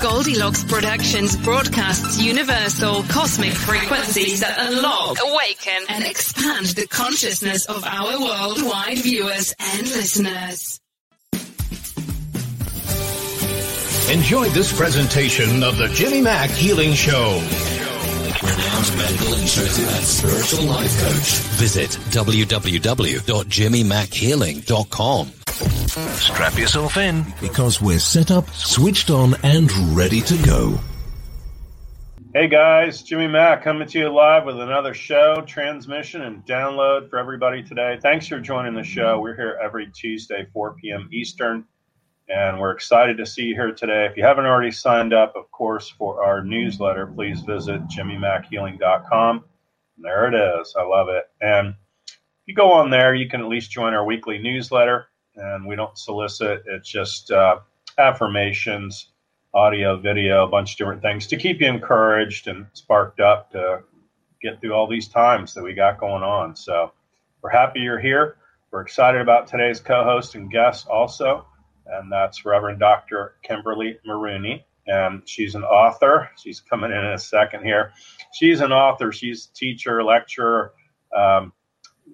Goldilocks Productions broadcasts universal cosmic frequencies that unlock, awaken, and expand the consciousness of our worldwide viewers and listeners. Enjoy this presentation of the Jimmy Mack Healing Show. Renowned mental, intuitive, and spiritual life coach. Visit www.jimmymackhealing.com. Strap yourself in because we're set up, switched on, and ready to go. Hey guys, Jimmy Mack coming to you live with another show, transmission, and download for everybody today. Thanks for joining the show. We're here every Tuesday, 4 p.m. Eastern, and we're excited to see you here today. If you haven't already signed up, of course, for our newsletter, please visit jimmymackhealing.com. There it is. I love it. And if you go on there, you can at least join our weekly newsletter and we don't solicit. It's just uh, affirmations, audio, video, a bunch of different things to keep you encouraged and sparked up to get through all these times that we got going on. So we're happy you're here. We're excited about today's co-host and guest also, and that's Reverend Dr. Kimberly Marooney. And she's an author. She's coming in in a second here. She's an author. She's a teacher, lecturer, um,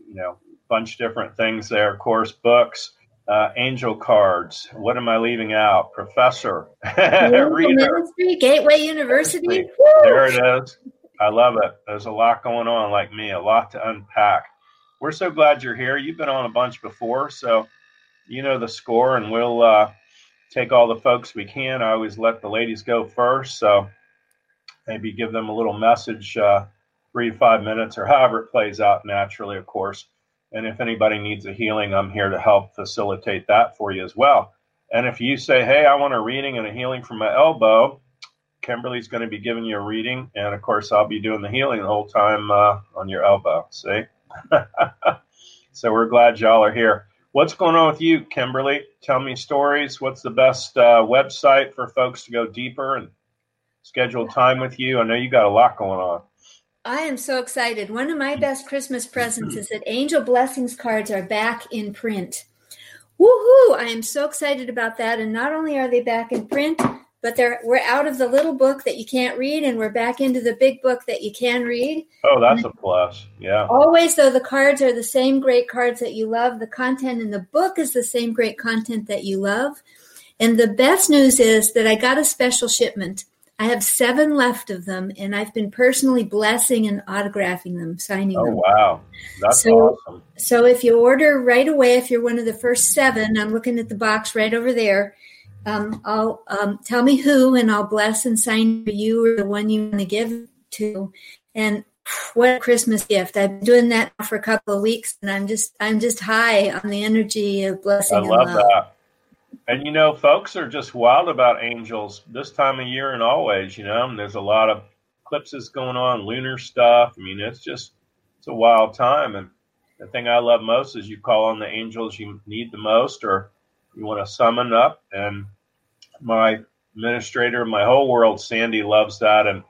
you know, bunch of different things there. Of course, books, uh, angel cards. What am I leaving out? Professor, Ministry, Gateway University. There it is. I love it. There's a lot going on, like me, a lot to unpack. We're so glad you're here. You've been on a bunch before, so you know the score, and we'll uh, take all the folks we can. I always let the ladies go first, so maybe give them a little message, uh, three to five minutes, or however it plays out naturally, of course. And if anybody needs a healing, I'm here to help facilitate that for you as well. And if you say, hey, I want a reading and a healing from my elbow, Kimberly's going to be giving you a reading. And of course, I'll be doing the healing the whole time uh, on your elbow. See? so we're glad y'all are here. What's going on with you, Kimberly? Tell me stories. What's the best uh, website for folks to go deeper and schedule time with you? I know you got a lot going on. I am so excited. One of my best Christmas presents is that Angel Blessings cards are back in print. Woohoo! I am so excited about that. And not only are they back in print, but they're we're out of the little book that you can't read, and we're back into the big book that you can read. Oh, that's a plus. Yeah. Always, though, the cards are the same great cards that you love. The content in the book is the same great content that you love. And the best news is that I got a special shipment. I have seven left of them, and I've been personally blessing and autographing them, signing oh, them. wow. That's so, awesome. So if you order right away, if you're one of the first seven, I'm looking at the box right over there. Um, I'll um, tell me who, and I'll bless and sign for you or the one you want to give to. And what a Christmas gift! I've been doing that for a couple of weeks, and I'm just I'm just high on the energy of blessing. I love that. And you know, folks are just wild about angels this time of year and always. You know, and there's a lot of eclipses going on, lunar stuff. I mean, it's just it's a wild time. And the thing I love most is you call on the angels you need the most, or you want to summon up. And my administrator, my whole world, Sandy loves that, and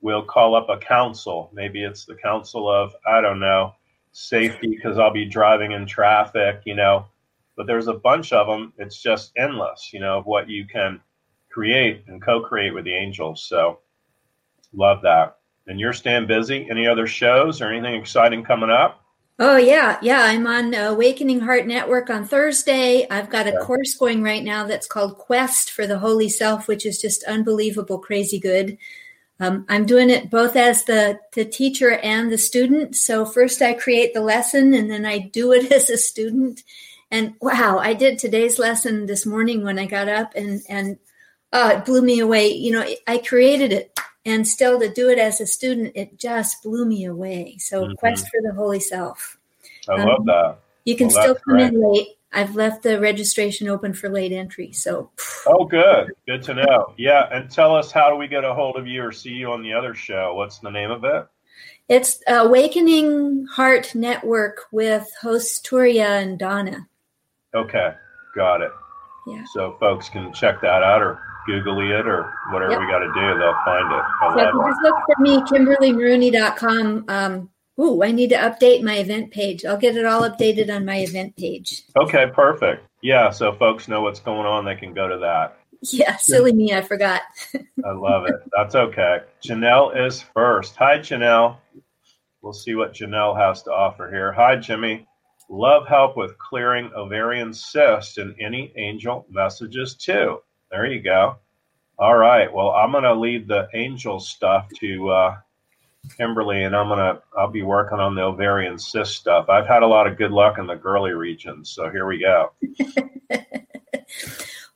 we'll call up a council. Maybe it's the council of I don't know safety because I'll be driving in traffic. You know but there's a bunch of them. It's just endless, you know, of what you can create and co-create with the angels. So love that. And you're staying busy. Any other shows or anything exciting coming up? Oh yeah, yeah. I'm on Awakening Heart Network on Thursday. I've got a yeah. course going right now that's called Quest for the Holy Self, which is just unbelievable, crazy good. Um, I'm doing it both as the the teacher and the student. So first I create the lesson, and then I do it as a student. And wow, I did today's lesson this morning when I got up and, and uh, it blew me away. You know, I created it and still to do it as a student, it just blew me away. So mm-hmm. quest for the holy self. I um, love that. You can well, still come great. in late. I've left the registration open for late entry. So, oh, good, good to know. Yeah, and tell us how do we get a hold of you or see you on the other show? What's the name of it? It's Awakening Heart Network with hosts Turia and Donna. Okay, got it. Yeah. So folks can check that out or Google it or whatever yep. we got to do. They'll find it. I so love it. Just look for me, KimberlyMarooney.com. Um, ooh, I need to update my event page. I'll get it all updated on my event page. Okay, perfect. Yeah, so folks know what's going on. They can go to that. Yeah, silly me, I forgot. I love it. That's okay. Janelle is first. Hi, Janelle. We'll see what Janelle has to offer here. Hi, Jimmy. Love help with clearing ovarian cyst and any angel messages too. There you go. All right. Well, I'm going to leave the angel stuff to uh, Kimberly, and I'm gonna I'll be working on the ovarian cyst stuff. I've had a lot of good luck in the girly regions, so here we go.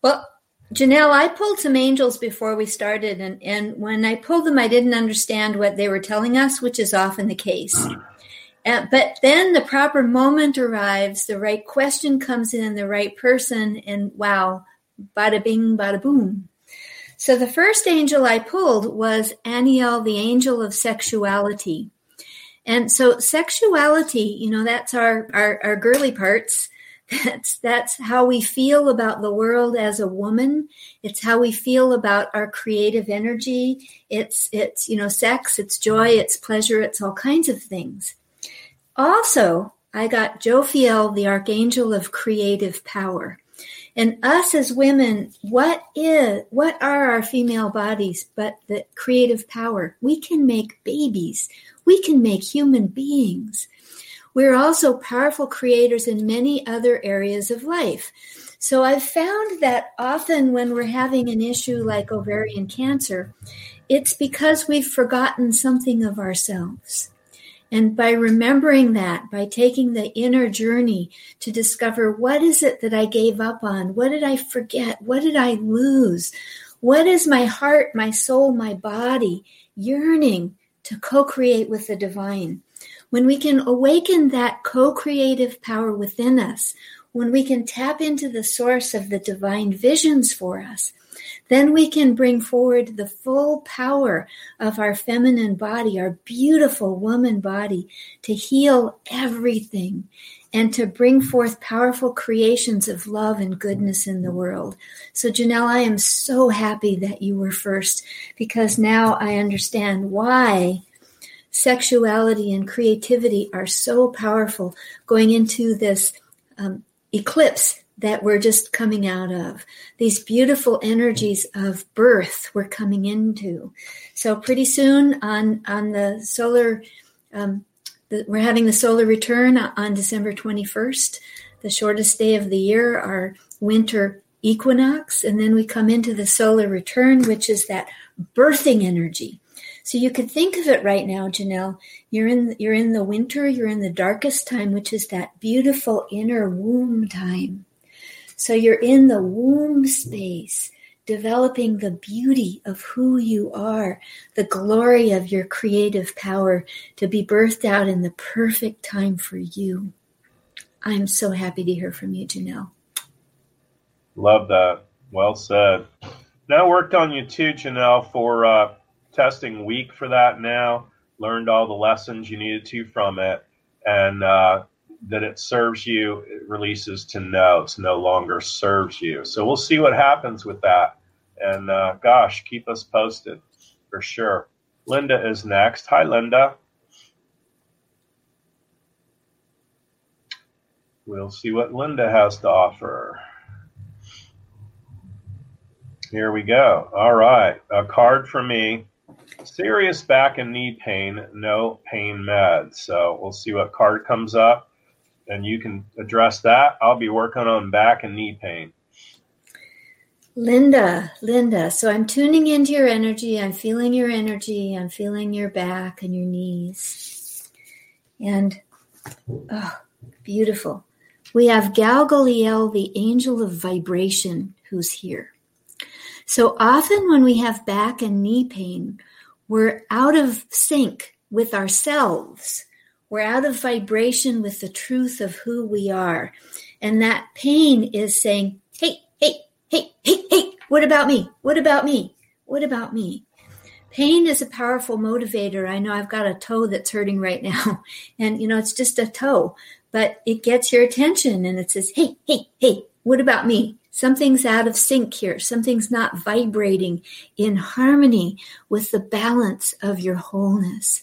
well, Janelle, I pulled some angels before we started, and and when I pulled them, I didn't understand what they were telling us, which is often the case. Uh, but then the proper moment arrives, the right question comes in, the right person, and wow, bada bing, bada boom. So the first angel I pulled was Aniel, the angel of sexuality. And so sexuality, you know, that's our, our, our girly parts. That's that's how we feel about the world as a woman. It's how we feel about our creative energy. It's it's you know sex, it's joy, it's pleasure, it's all kinds of things. Also, I got Jophiel, the archangel of creative power. And us as women, what is what are our female bodies but the creative power? We can make babies. We can make human beings. We're also powerful creators in many other areas of life. So I've found that often when we're having an issue like ovarian cancer, it's because we've forgotten something of ourselves. And by remembering that, by taking the inner journey to discover what is it that I gave up on? What did I forget? What did I lose? What is my heart, my soul, my body yearning to co create with the divine? When we can awaken that co creative power within us, when we can tap into the source of the divine visions for us, then we can bring forward the full power of our feminine body, our beautiful woman body, to heal everything and to bring forth powerful creations of love and goodness in the world. So, Janelle, I am so happy that you were first because now I understand why sexuality and creativity are so powerful going into this um, eclipse that we're just coming out of, these beautiful energies of birth we're coming into. So pretty soon on on the solar, um, the, we're having the solar return on December 21st, the shortest day of the year, our winter equinox, and then we come into the solar return, which is that birthing energy. So you could think of it right now, Janelle. You're in you're in the winter, you're in the darkest time, which is that beautiful inner womb time. So you're in the womb space, developing the beauty of who you are, the glory of your creative power to be birthed out in the perfect time for you. I'm so happy to hear from you, Janelle. Love that. Well said. Now worked on you too, Janelle, for uh, testing week for that now. Learned all the lessons you needed to from it. And uh, that it serves you, it releases to no, it's no longer serves you. So we'll see what happens with that. And uh, gosh, keep us posted for sure. Linda is next. Hi, Linda. We'll see what Linda has to offer. Here we go. All right. A card for me. Serious back and knee pain, no pain meds. So we'll see what card comes up and you can address that. I'll be working on back and knee pain. Linda, Linda. So I'm tuning into your energy. I'm feeling your energy. I'm feeling your back and your knees. And oh, beautiful. We have Galgaliel, the angel of vibration, who's here. So often when we have back and knee pain, we're out of sync with ourselves we're out of vibration with the truth of who we are. And that pain is saying, hey, hey, hey, hey, hey, what about me? What about me? What about me? Pain is a powerful motivator. I know I've got a toe that's hurting right now, and you know, it's just a toe, but it gets your attention and it says, hey, hey, hey, what about me? Something's out of sync here. Something's not vibrating in harmony with the balance of your wholeness.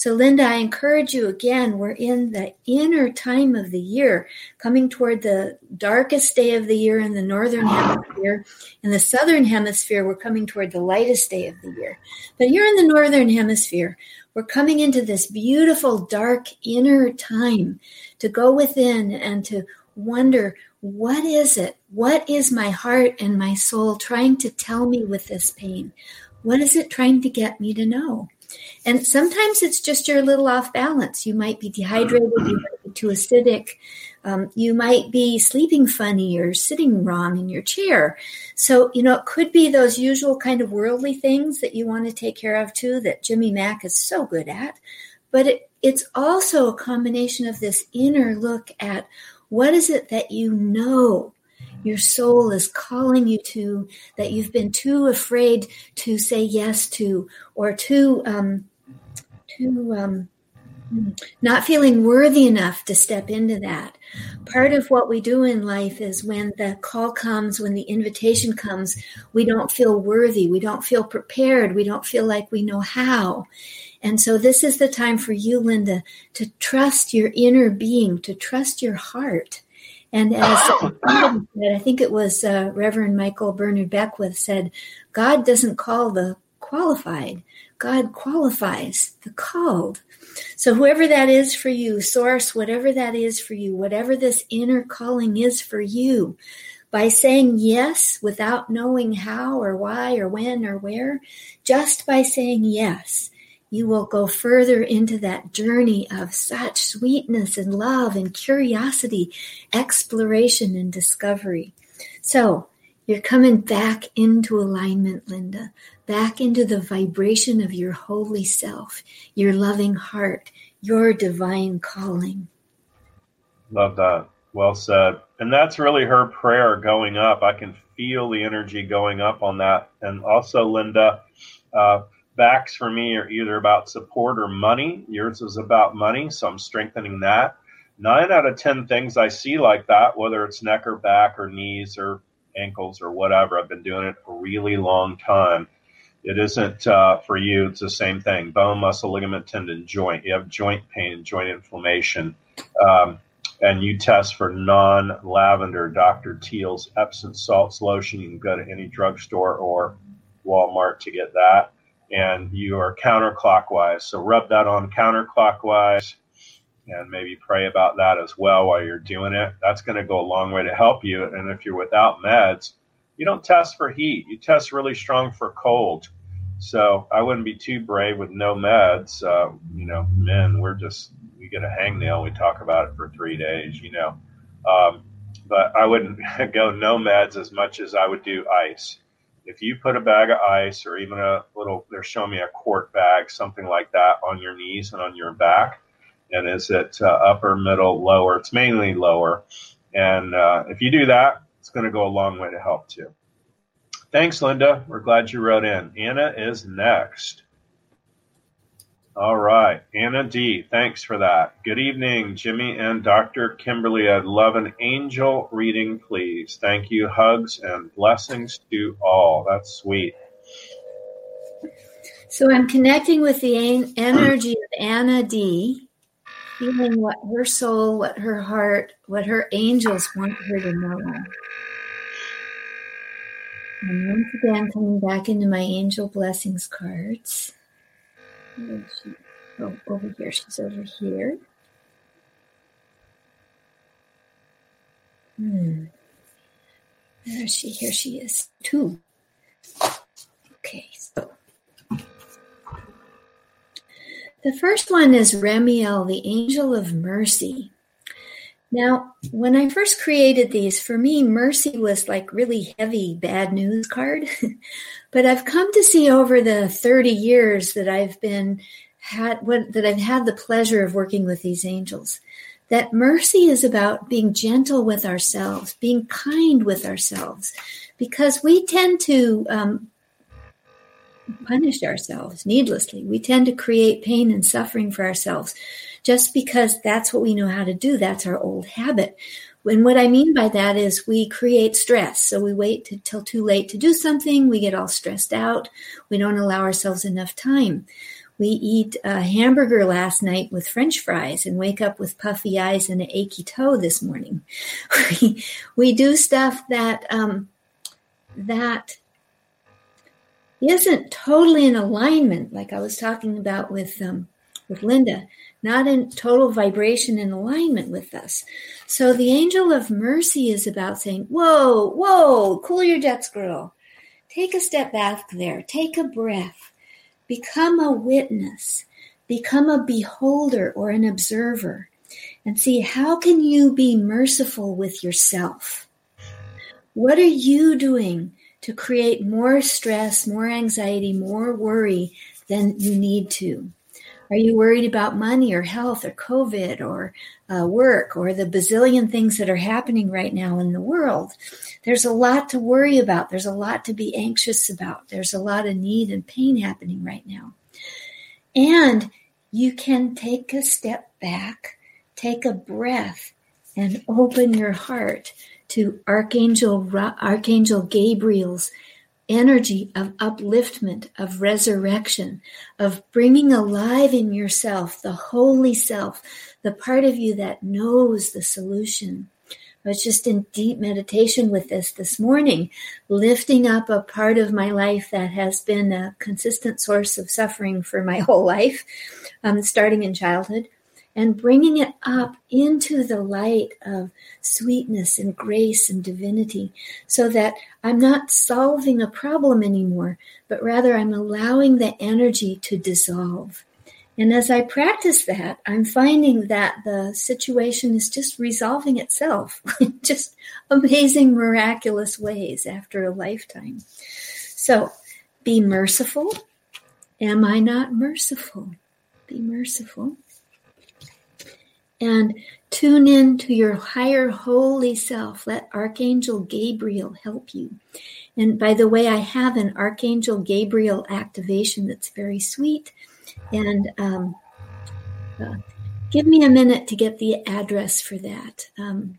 So, Linda, I encourage you again, we're in the inner time of the year, coming toward the darkest day of the year in the northern hemisphere. In the southern hemisphere, we're coming toward the lightest day of the year. But here in the northern hemisphere, we're coming into this beautiful, dark inner time to go within and to wonder what is it? What is my heart and my soul trying to tell me with this pain? What is it trying to get me to know? And sometimes it's just you're a little off balance. You might be dehydrated, you might be too acidic, um, you might be sleeping funny or sitting wrong in your chair. So, you know, it could be those usual kind of worldly things that you want to take care of too, that Jimmy Mack is so good at. But it, it's also a combination of this inner look at what is it that you know your soul is calling you to that you've been too afraid to say yes to or too um, um, not feeling worthy enough to step into that. Part of what we do in life is when the call comes, when the invitation comes, we don't feel worthy, we don't feel prepared, we don't feel like we know how. And so this is the time for you, Linda, to trust your inner being, to trust your heart and as I think it was uh, Reverend Michael Bernard Beckwith said, God doesn't call the qualified, God qualifies the called. So, whoever that is for you, source, whatever that is for you, whatever this inner calling is for you, by saying yes without knowing how or why or when or where, just by saying yes, you will go further into that journey of such sweetness and love and curiosity, exploration and discovery. So, you're coming back into alignment, Linda, back into the vibration of your holy self, your loving heart, your divine calling. Love that. Well said. And that's really her prayer going up. I can feel the energy going up on that. And also, Linda, uh, backs for me are either about support or money. Yours is about money, so I'm strengthening that. Nine out of 10 things I see like that, whether it's neck or back or knees or ankles or whatever, I've been doing it a really long time. It isn't uh, for you, it's the same thing bone, muscle, ligament, tendon, joint. You have joint pain, joint inflammation. Um, and you test for non lavender Dr. Teal's Epsom salts lotion. You can go to any drugstore or Walmart to get that. And you are counterclockwise. So rub that on counterclockwise and maybe pray about that as well while you're doing it. That's going to go a long way to help you. And if you're without meds, you don't test for heat, you test really strong for cold. So I wouldn't be too brave with no meds. Uh, you know, men, we're just we get a hangnail. We talk about it for three days. You know, um, but I wouldn't go no meds as much as I would do ice. If you put a bag of ice or even a little, they're showing me a quart bag, something like that, on your knees and on your back, and is it uh, upper, middle, lower? It's mainly lower. And uh, if you do that, it's going to go a long way to help too. Thanks, Linda. We're glad you wrote in. Anna is next. All right, Anna D. Thanks for that. Good evening, Jimmy and Dr. Kimberly. I'd love an angel reading, please. Thank you. Hugs and blessings to all. That's sweet. So I'm connecting with the energy of Anna D, feeling what her soul, what her heart, what her angels want her to know. And once again, coming back into my angel blessings cards. Oh, over here. She's over here. Hmm. Where is she? Here she is. Two. Okay, the first one is Ramiel, the angel of mercy. Now, when I first created these, for me, mercy was like really heavy bad news card. but I've come to see over the 30 years that I've been had what, that I've had the pleasure of working with these angels that mercy is about being gentle with ourselves, being kind with ourselves, because we tend to um, punish ourselves needlessly. We tend to create pain and suffering for ourselves just because that's what we know how to do. That's our old habit. And what I mean by that is we create stress. So we wait till too late to do something. We get all stressed out. We don't allow ourselves enough time. We eat a hamburger last night with french fries and wake up with puffy eyes and an achy toe this morning. we, we do stuff that, um, that isn't totally in alignment, like I was talking about with, um, with Linda not in total vibration and alignment with us. So the angel of mercy is about saying, Whoa, whoa, cool your jets, girl. Take a step back there. Take a breath. Become a witness. Become a beholder or an observer. And see how can you be merciful with yourself? What are you doing to create more stress, more anxiety, more worry than you need to? Are you worried about money or health or COVID or uh, work or the bazillion things that are happening right now in the world? There's a lot to worry about. There's a lot to be anxious about. There's a lot of need and pain happening right now. And you can take a step back, take a breath, and open your heart to Archangel Archangel Gabriel's energy of upliftment, of resurrection, of bringing alive in yourself the holy self, the part of you that knows the solution. I was just in deep meditation with this this morning, lifting up a part of my life that has been a consistent source of suffering for my whole life, um, starting in childhood and bringing it up into the light of sweetness and grace and divinity so that I'm not solving a problem anymore, but rather I'm allowing the energy to dissolve. And as I practice that, I'm finding that the situation is just resolving itself in just amazing, miraculous ways after a lifetime. So be merciful. Am I not merciful? Be merciful and tune in to your higher holy self. Let Archangel Gabriel help you. And by the way, I have an Archangel Gabriel activation that's very sweet. And um, uh, give me a minute to get the address for that. Um,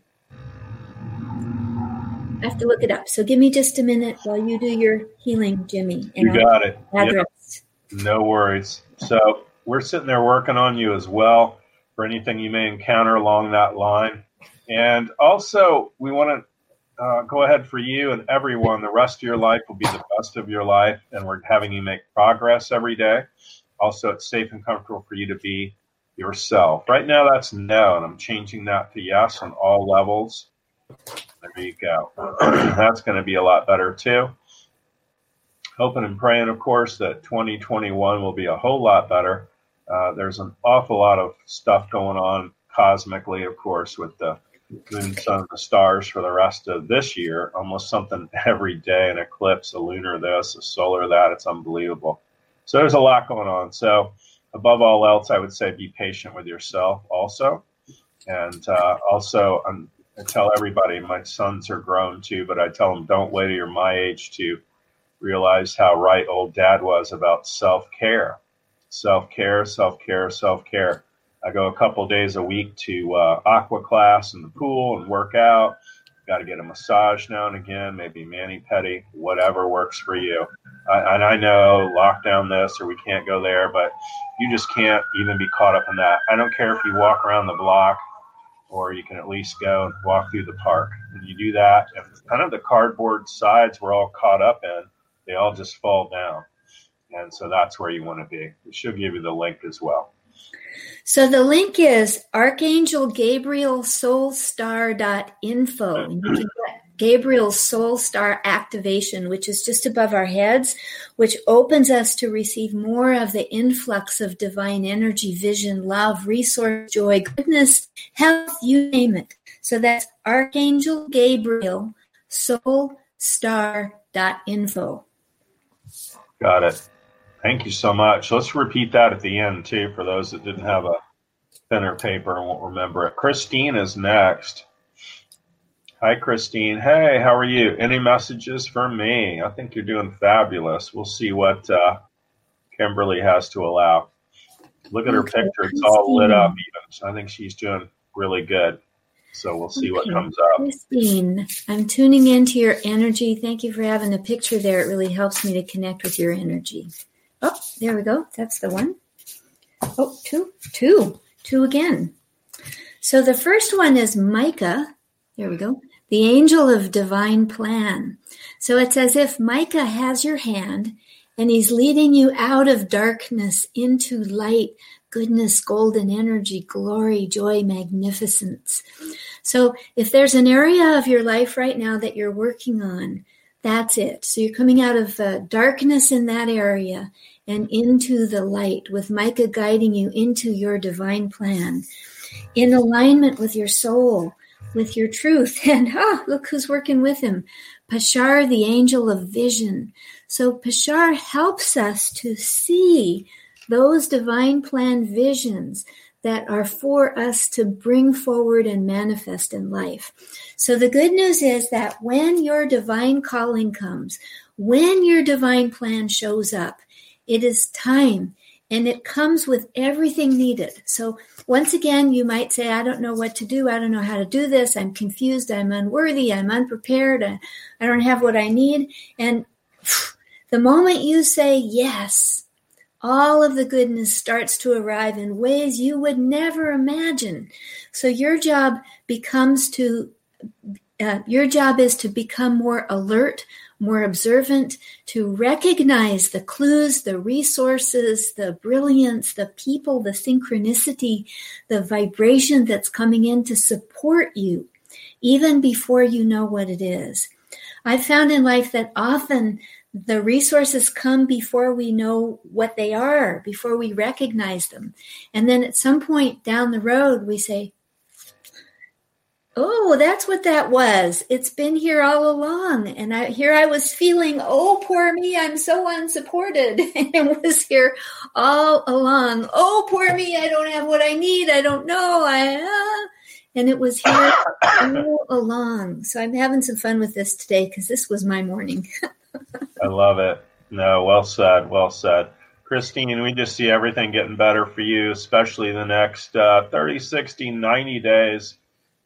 I have to look it up. So give me just a minute while you do your healing, Jimmy. you got it. Address. Yep. No worries. So we're sitting there working on you as well for anything you may encounter along that line. And also, we want to uh, go ahead for you and everyone. The rest of your life will be the best of your life, and we're having you make progress every day. Also, it's safe and comfortable for you to be yourself. Right now, that's no, and I'm changing that to yes on all levels. There you go. that's going to be a lot better too. Hoping and praying, of course, that 2021 will be a whole lot better. Uh, there's an awful lot of stuff going on cosmically, of course, with the moon, sun, and the stars for the rest of this year. Almost something every day an eclipse, a lunar this, a solar that. It's unbelievable. So there's a lot going on. So, above all else, I would say be patient with yourself also. And uh, also, I'm, I tell everybody, my sons are grown too, but I tell them don't wait till you're my age to realize how right old dad was about self care. Self care, self care, self care. I go a couple days a week to uh, aqua class in the pool and work out. Got to get a massage now and again, maybe mani pedi, whatever works for you. I, and I know lockdown this or we can't go there, but you just can't even be caught up in that. I don't care if you walk around the block or you can at least go and walk through the park. When you do that, if kind of the cardboard sides we're all caught up in, they all just fall down. And so that's where you want to be. Should give you the link as well. So the link is Archangel Gabriel. And you can get Gabriel's Soul Star activation, which is just above our heads, which opens us to receive more of the influx of divine energy, vision, love, resource, joy, goodness, health, you name it. So that's Archangel Gabriel Soulstar.info. Got it. Thank you so much. Let's repeat that at the end too for those that didn't have a pen or paper and won't remember it. Christine is next. Hi, Christine. Hey, how are you? Any messages for me? I think you're doing fabulous. We'll see what uh, Kimberly has to allow. Look at her okay, picture; it's all lit up. Even so, I think she's doing really good. So we'll see okay. what comes up. Christine, I'm tuning into your energy. Thank you for having a picture there. It really helps me to connect with your energy. Oh, there we go. That's the one. Oh, two, two, two again. So the first one is Micah. There we go. The angel of divine plan. So it's as if Micah has your hand and he's leading you out of darkness into light, goodness, golden energy, glory, joy, magnificence. So if there's an area of your life right now that you're working on, that's it. So you're coming out of uh, darkness in that area and into the light, with Micah guiding you into your divine plan, in alignment with your soul, with your truth. And ah, look who's working with him Pashar, the angel of vision. So Pashar helps us to see those divine plan visions that are for us to bring forward and manifest in life. So the good news is that when your divine calling comes, when your divine plan shows up, it is time and it comes with everything needed. So, once again, you might say, I don't know what to do. I don't know how to do this. I'm confused. I'm unworthy. I'm unprepared. I, I don't have what I need. And the moment you say yes, all of the goodness starts to arrive in ways you would never imagine. So, your job becomes to uh, your job is to become more alert, more observant, to recognize the clues, the resources, the brilliance, the people, the synchronicity, the vibration that's coming in to support you, even before you know what it is. I've found in life that often the resources come before we know what they are, before we recognize them. And then at some point down the road, we say, Oh, that's what that was. It's been here all along. And I, here I was feeling, oh, poor me, I'm so unsupported. And it was here all along. Oh, poor me, I don't have what I need. I don't know. I, uh, and it was here all along. So I'm having some fun with this today because this was my morning. I love it. No, well said. Well said. Christine, we just see everything getting better for you, especially the next uh, 30, 60, 90 days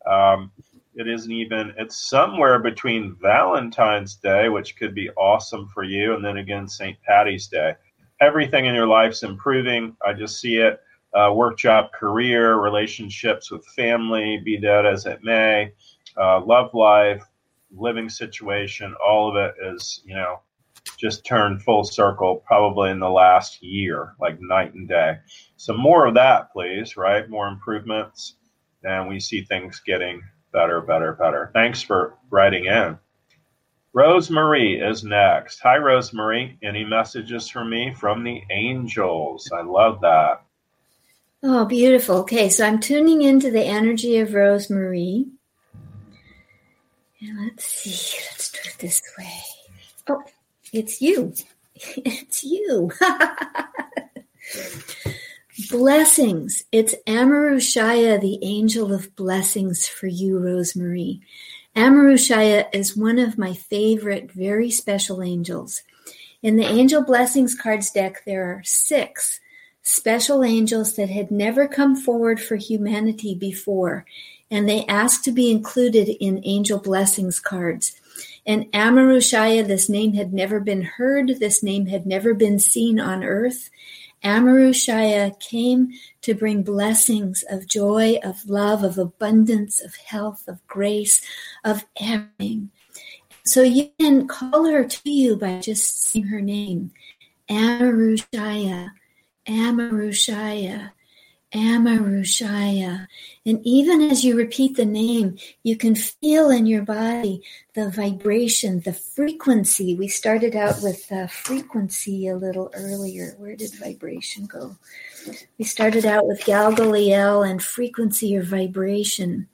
um, it isn't even, it's somewhere between Valentine's Day, which could be awesome for you, and then again, St. Patty's Day. Everything in your life's improving. I just see it. uh, work, job, career, relationships with family, be that as it may, uh, love life, living situation, all of it is, you know, just turned full circle probably in the last year, like night and day. So more of that, please, right? More improvements, and we see things getting better, better, better. Thanks for writing in. Rosemary is next. Hi, Rosemary. Any messages for me from the angels? I love that. Oh, beautiful. Okay, so I'm tuning into the energy of Rosemary. And let's see, let's do it this way. Oh, it's you. It's you. blessings. It's Amarushaya, the angel of blessings for you, Rosemary. Amarushaya is one of my favorite, very special angels. In the Angel Blessings cards deck, there are six special angels that had never come forward for humanity before, and they asked to be included in Angel Blessings cards. And Amarushaya, this name had never been heard, this name had never been seen on earth. Amarushaya came to bring blessings of joy, of love, of abundance, of health, of grace, of everything. So you can call her to you by just saying her name. Amarushaya, Amarushaya, Amarushaya. And even as you repeat the name, you can feel in your body the vibration, the frequency. We started out with uh, frequency a little earlier. Where did vibration go? We started out with Galgaliel and frequency or vibration.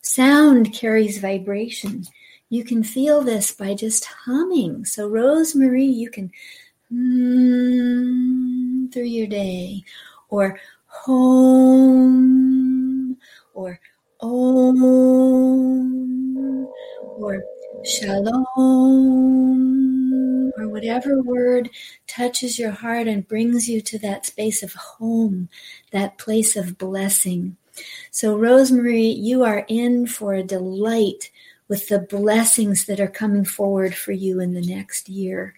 Sound carries vibration. You can feel this by just humming. So, Rosemary, you can hum through your day or home or om or shalom or whatever word touches your heart and brings you to that space of home, that place of blessing. So, Rosemary, you are in for a delight with the blessings that are coming forward for you in the next year.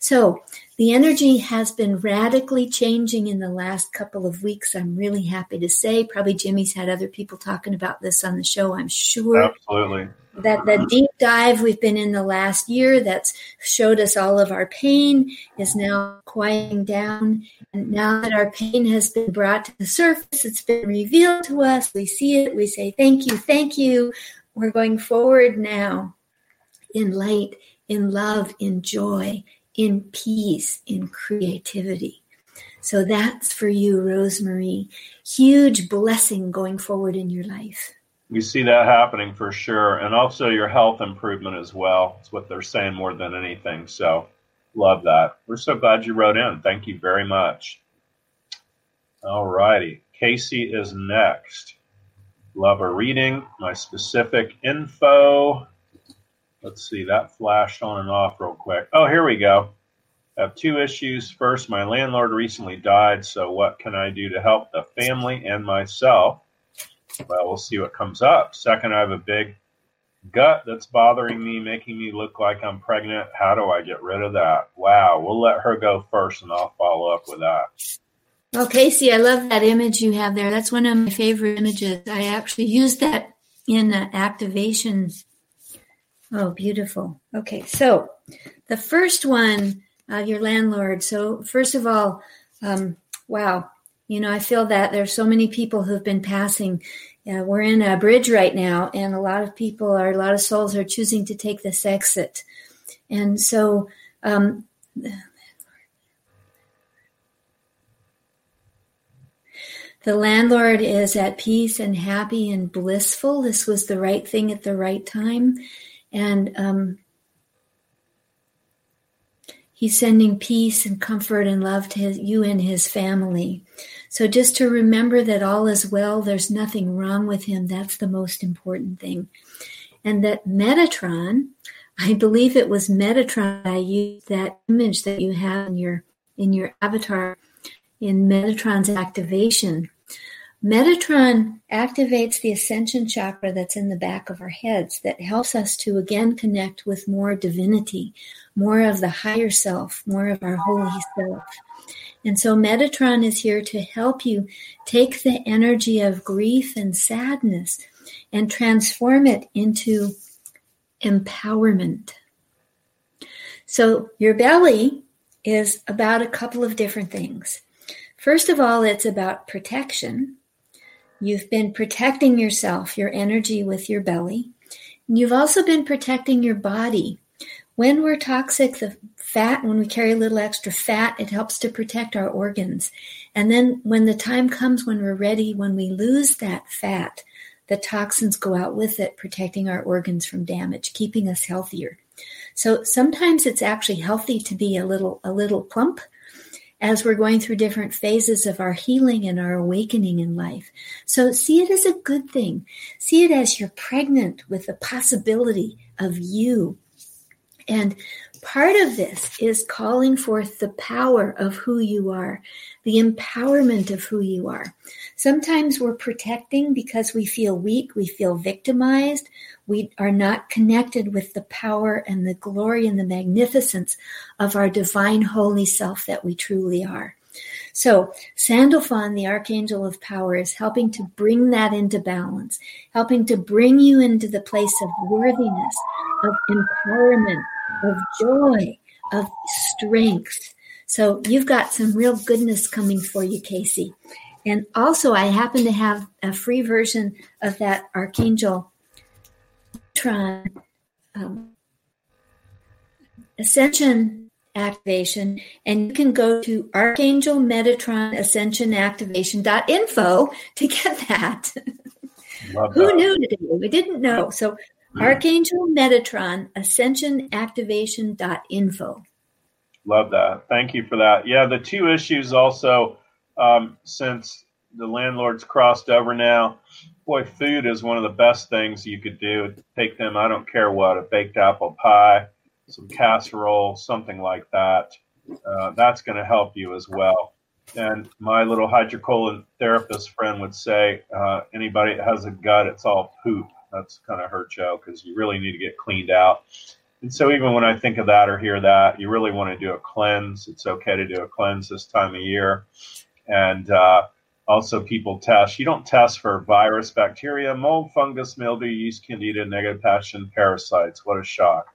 So, the energy has been radically changing in the last couple of weeks. I'm really happy to say. Probably Jimmy's had other people talking about this on the show, I'm sure. Absolutely. That the deep dive we've been in the last year that's showed us all of our pain is now quieting down. And now that our pain has been brought to the surface, it's been revealed to us. We see it. We say, Thank you, thank you. We're going forward now in light, in love, in joy, in peace, in creativity. So that's for you, Rosemary. Huge blessing going forward in your life. We see that happening for sure. And also your health improvement as well. It's what they're saying more than anything. So love that. We're so glad you wrote in. Thank you very much. All righty. Casey is next. Love a reading. My specific info. Let's see, that flashed on and off real quick. Oh, here we go. I have two issues. First, my landlord recently died, so what can I do to help the family and myself? Well, we'll see what comes up. Second, I have a big gut that's bothering me, making me look like I'm pregnant. How do I get rid of that? Wow, we'll let her go first and I'll follow up with that. Well, Casey, I love that image you have there. That's one of my favorite images. I actually used that in uh, activation Oh, beautiful. Okay, so the first one, uh, your landlord. So, first of all, um, wow, you know, I feel that there's so many people who've been passing. Uh, we're in a bridge right now, and a lot of people are, a lot of souls are choosing to take this exit. And so, um, The landlord is at peace and happy and blissful. This was the right thing at the right time and um, he's sending peace and comfort and love to his, you and his family. So just to remember that all is well, there's nothing wrong with him. That's the most important thing. And that Metatron, I believe it was Metatron. I used that image that you have in your in your avatar in Metatron's activation Metatron activates the ascension chakra that's in the back of our heads that helps us to again connect with more divinity, more of the higher self, more of our holy self. And so Metatron is here to help you take the energy of grief and sadness and transform it into empowerment. So your belly is about a couple of different things. First of all, it's about protection. You've been protecting yourself, your energy with your belly. And you've also been protecting your body. When we're toxic, the fat, when we carry a little extra fat, it helps to protect our organs. And then when the time comes when we're ready, when we lose that fat, the toxins go out with it, protecting our organs from damage, keeping us healthier. So sometimes it's actually healthy to be a little a little plump as we're going through different phases of our healing and our awakening in life. So see it as a good thing. See it as you're pregnant with the possibility of you. And part of this is calling forth the power of who you are, the empowerment of who you are. Sometimes we're protecting because we feel weak, we feel victimized, we are not connected with the power and the glory and the magnificence of our divine holy self that we truly are. So, Sandalphon, the archangel of power, is helping to bring that into balance, helping to bring you into the place of worthiness, of empowerment, of joy, of strength. So, you've got some real goodness coming for you, Casey. And also, I happen to have a free version of that Archangel Tron um, Ascension activation, and you can go to Archangel Metatron Ascension Activation.info to get that. Who knew today? We didn't know. So, Archangel Metatron Ascension Activation.info. Love that. Thank you for that. Yeah, the two issues also um, since the landlord's crossed over now. Boy, food is one of the best things you could do. Take them, I don't care what, a baked apple pie, some casserole, something like that. Uh, that's going to help you as well. And my little hydrocolon therapist friend would say, uh, anybody that has a gut, it's all poop. That's kind of her joke because you really need to get cleaned out. And so even when I think of that or hear that, you really want to do a cleanse. It's okay to do a cleanse this time of year. And uh, also, people test. You don't test for virus, bacteria, mold, fungus, mildew, yeast, candida, negative passion, parasites. What a shock.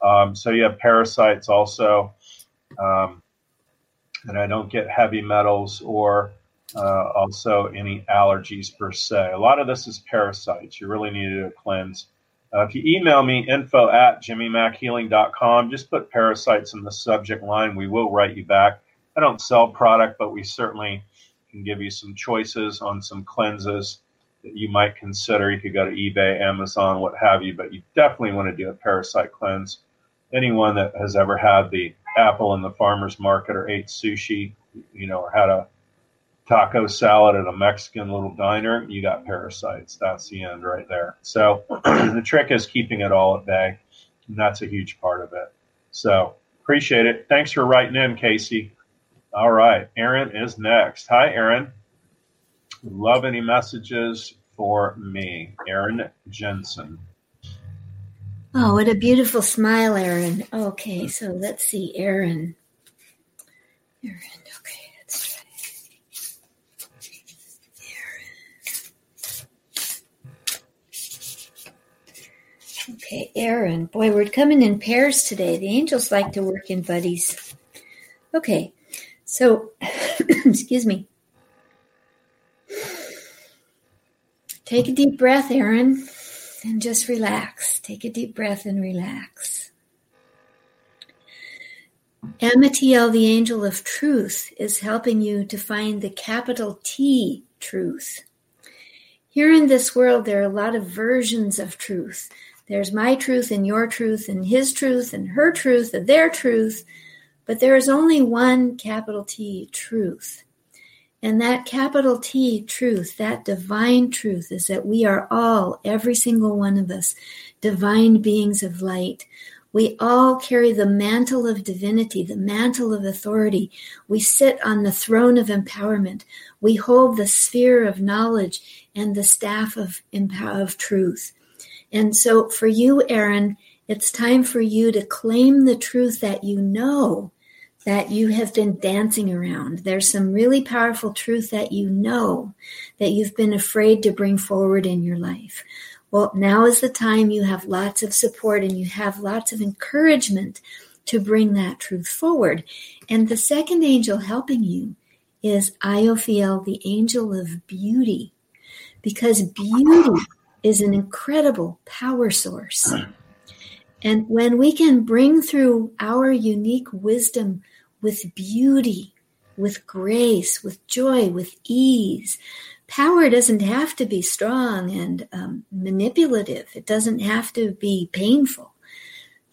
Um, so you have parasites also. Um, and I don't get heavy metals or uh, also any allergies per se. A lot of this is parasites. You really need to cleanse. Uh, if you email me, info at jimmymackhealing.com, just put parasites in the subject line. We will write you back. I don't sell product, but we certainly can give you some choices on some cleanses that you might consider. You could go to eBay, Amazon, what have you, but you definitely want to do a parasite cleanse. Anyone that has ever had the apple in the farmer's market or ate sushi, you know, or had a taco salad at a Mexican little diner, you got parasites. That's the end right there. So the trick is keeping it all at bay. And that's a huge part of it. So appreciate it. Thanks for writing in, Casey. All right, Aaron is next. Hi, Aaron. Love any messages for me, Aaron Jensen. Oh, what a beautiful smile, Aaron. Okay, so let's see, Aaron. Aaron, okay, let's try. Aaron. Okay, Aaron. Boy, we're coming in pairs today. The angels like to work in buddies. Okay, so, excuse me. Take a deep breath, Aaron, and just relax. Take a deep breath and relax. Amatiel, the angel of truth, is helping you to find the capital T truth. Here in this world, there are a lot of versions of truth. There's my truth and your truth and his truth and her truth and their truth. But there is only one capital T truth. And that capital T truth, that divine truth, is that we are all, every single one of us, divine beings of light. We all carry the mantle of divinity, the mantle of authority. We sit on the throne of empowerment. We hold the sphere of knowledge and the staff of, of truth. And so for you, Aaron, it's time for you to claim the truth that you know, that you have been dancing around. There's some really powerful truth that you know that you've been afraid to bring forward in your life. Well, now is the time you have lots of support and you have lots of encouragement to bring that truth forward. And the second angel helping you is Iophiel, the angel of beauty, because beauty is an incredible power source. And when we can bring through our unique wisdom with beauty, with grace, with joy, with ease, power doesn't have to be strong and um, manipulative, it doesn't have to be painful.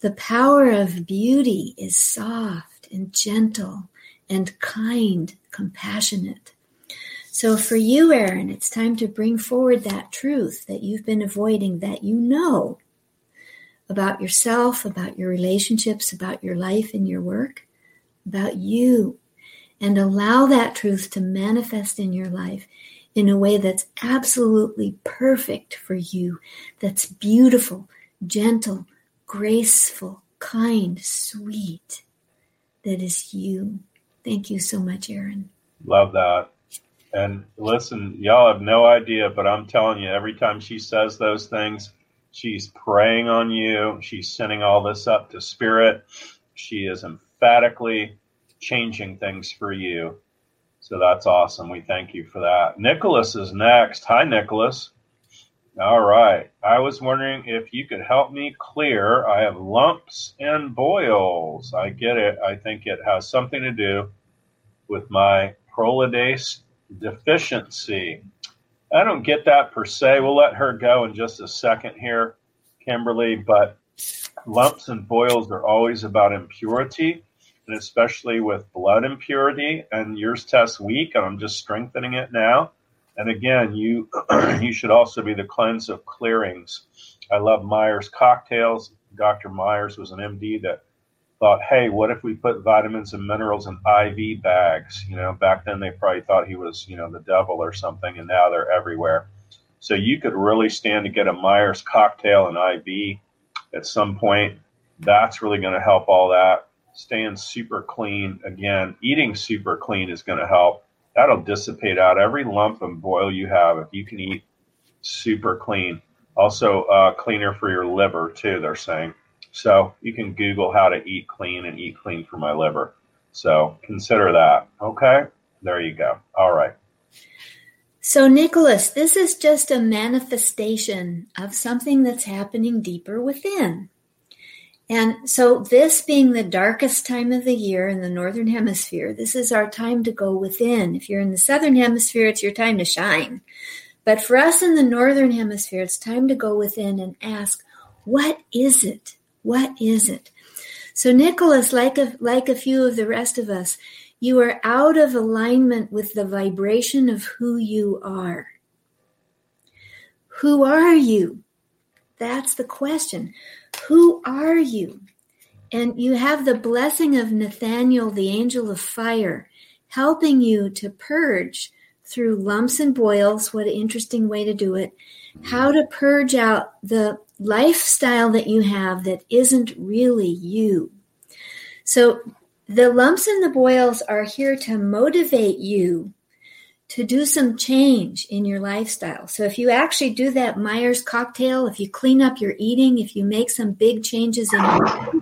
The power of beauty is soft and gentle and kind, compassionate. So for you, Aaron, it's time to bring forward that truth that you've been avoiding, that you know about yourself, about your relationships, about your life and your work, about you, and allow that truth to manifest in your life in a way that's absolutely perfect for you, that's beautiful, gentle, graceful, kind, sweet, that is you. Thank you so much, Aaron. Love that. And listen, y'all have no idea, but I'm telling you, every time she says those things, She's praying on you. She's sending all this up to spirit. She is emphatically changing things for you. So that's awesome. We thank you for that. Nicholas is next. Hi, Nicholas. All right. I was wondering if you could help me clear. I have lumps and boils. I get it. I think it has something to do with my prolidase deficiency. I don't get that per se. We'll let her go in just a second here, Kimberly. But lumps and boils are always about impurity, and especially with blood impurity. And yours tests weak, and I'm just strengthening it now. And again, you you should also be the cleanse of clearings. I love Myers cocktails. Dr. Myers was an MD that thought, hey, what if we put vitamins and minerals in IV bags? You know, back then they probably thought he was, you know, the devil or something, and now they're everywhere. So you could really stand to get a Myers cocktail and IV at some point. That's really going to help all that. Staying super clean, again, eating super clean is going to help. That'll dissipate out every lump and boil you have if you can eat super clean. Also, uh, cleaner for your liver, too, they're saying. So you can Google how to eat clean and eat clean for my liver. So consider that. Okay. There you go. All right. So, Nicholas, this is just a manifestation of something that's happening deeper within. And so, this being the darkest time of the year in the Northern Hemisphere, this is our time to go within. If you're in the Southern Hemisphere, it's your time to shine. But for us in the Northern Hemisphere, it's time to go within and ask, what is it what is it? So, Nicholas, like a, like a few of the rest of us, you are out of alignment with the vibration of who you are. Who are you? That's the question. Who are you? And you have the blessing of Nathaniel, the angel of fire, helping you to purge through lumps and boils. What an interesting way to do it. How to purge out the lifestyle that you have that isn't really you. So the lumps and the boils are here to motivate you to do some change in your lifestyle. So if you actually do that Myers cocktail, if you clean up your eating, if you make some big changes in your life,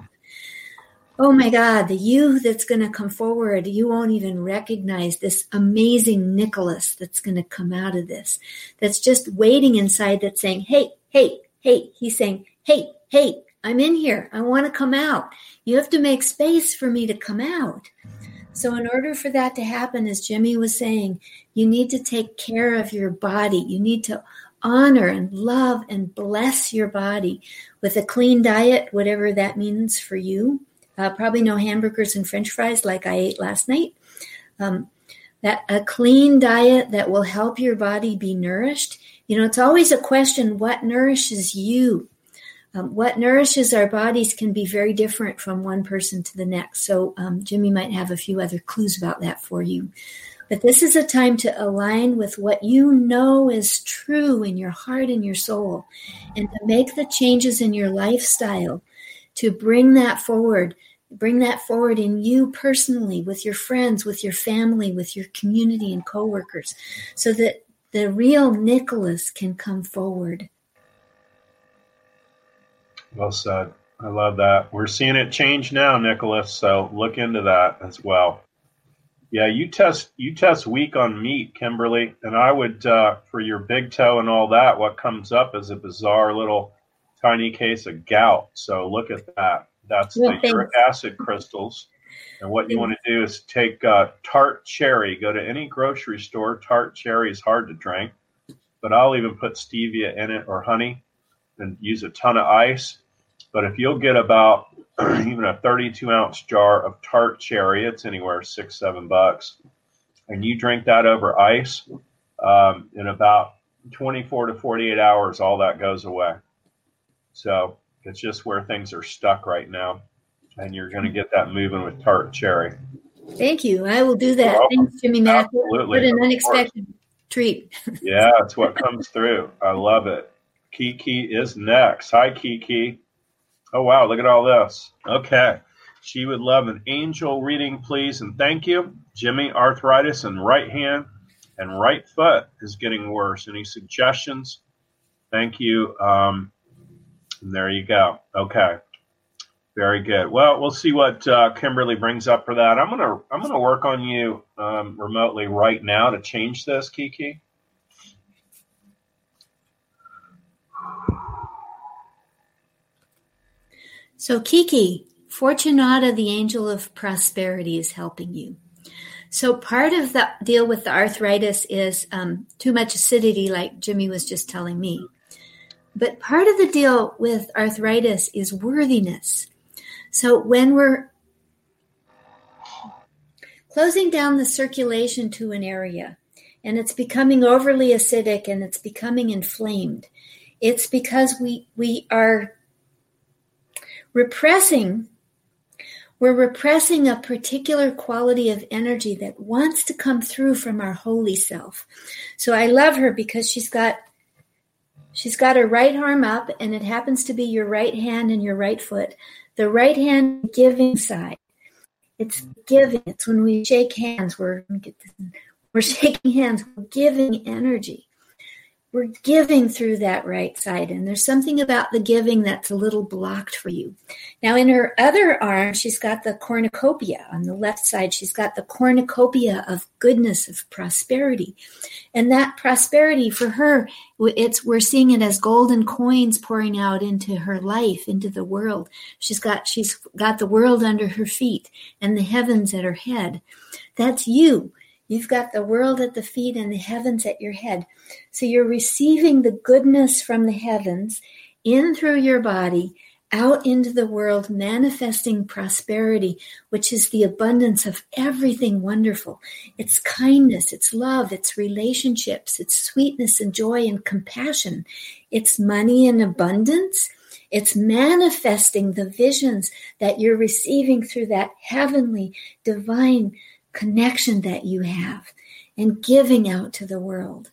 oh my God, the you that's going to come forward, you won't even recognize this amazing Nicholas that's going to come out of this. That's just waiting inside that's saying, hey, hey, hey, he's saying, hey, hey, I'm in here. I want to come out. You have to make space for me to come out. So, in order for that to happen, as Jimmy was saying, you need to take care of your body. You need to honor and love and bless your body with a clean diet, whatever that means for you. Uh, probably no hamburgers and french fries like I ate last night. Um, that a clean diet that will help your body be nourished you know, it's always a question what nourishes you? Um, what nourishes our bodies can be very different from one person to the next. So, um, Jimmy might have a few other clues about that for you. But this is a time to align with what you know is true in your heart and your soul, and to make the changes in your lifestyle to bring that forward Bring that forward in you personally, with your friends, with your family, with your community and coworkers, so that the real Nicholas can come forward. Well said. I love that. We're seeing it change now, Nicholas. So look into that as well. Yeah, you test you test weak on meat, Kimberly, and I would uh, for your big toe and all that. What comes up is a bizarre little tiny case of gout. So look at that. That's the uric acid crystals. And what you want to do is take uh, tart cherry. Go to any grocery store. Tart cherry is hard to drink, but I'll even put stevia in it or honey, and use a ton of ice. But if you'll get about even a 32 ounce jar of tart cherry, it's anywhere six, seven bucks, and you drink that over ice, um, in about 24 to 48 hours, all that goes away. So it's just where things are stuck right now, and you're going to get that moving with tart cherry. Thank you. I will do that. Thanks, Jimmy Mack. Absolutely. What an unexpected treat. yeah, it's what comes through. I love it. Kiki is next. Hi, Kiki. Oh, wow. Look at all this. Okay. She would love an angel reading, please. And thank you. Jimmy, arthritis in right hand and right foot is getting worse. Any suggestions? Thank you. Um, and there you go. Okay. Very good. Well, we'll see what uh, Kimberly brings up for that. I'm gonna I'm gonna work on you um, remotely right now to change this, Kiki. So, Kiki, Fortunata, the angel of prosperity, is helping you. So, part of the deal with the arthritis is um, too much acidity, like Jimmy was just telling me. But part of the deal with arthritis is worthiness. So when we're closing down the circulation to an area and it's becoming overly acidic and it's becoming inflamed, it's because we we are repressing we're repressing a particular quality of energy that wants to come through from our holy self. So I love her because she's got She's got her right arm up, and it happens to be your right hand and your right foot. The right hand giving side. It's giving. It's when we shake hands. We're we're shaking hands. We're giving energy we're giving through that right side. And there's something about the giving that's a little blocked for you. Now, in her other arm, she's got the cornucopia. On the left side, she's got the cornucopia of goodness, of prosperity. And that prosperity for her, it's we're seeing it as golden coins pouring out into her life, into the world. She's got she's got the world under her feet and the heavens at her head. That's you. You've got the world at the feet and the heavens at your head. So you're receiving the goodness from the heavens in through your body out into the world, manifesting prosperity, which is the abundance of everything wonderful. It's kindness, it's love, it's relationships, it's sweetness and joy and compassion. It's money in abundance. It's manifesting the visions that you're receiving through that heavenly, divine connection that you have and giving out to the world.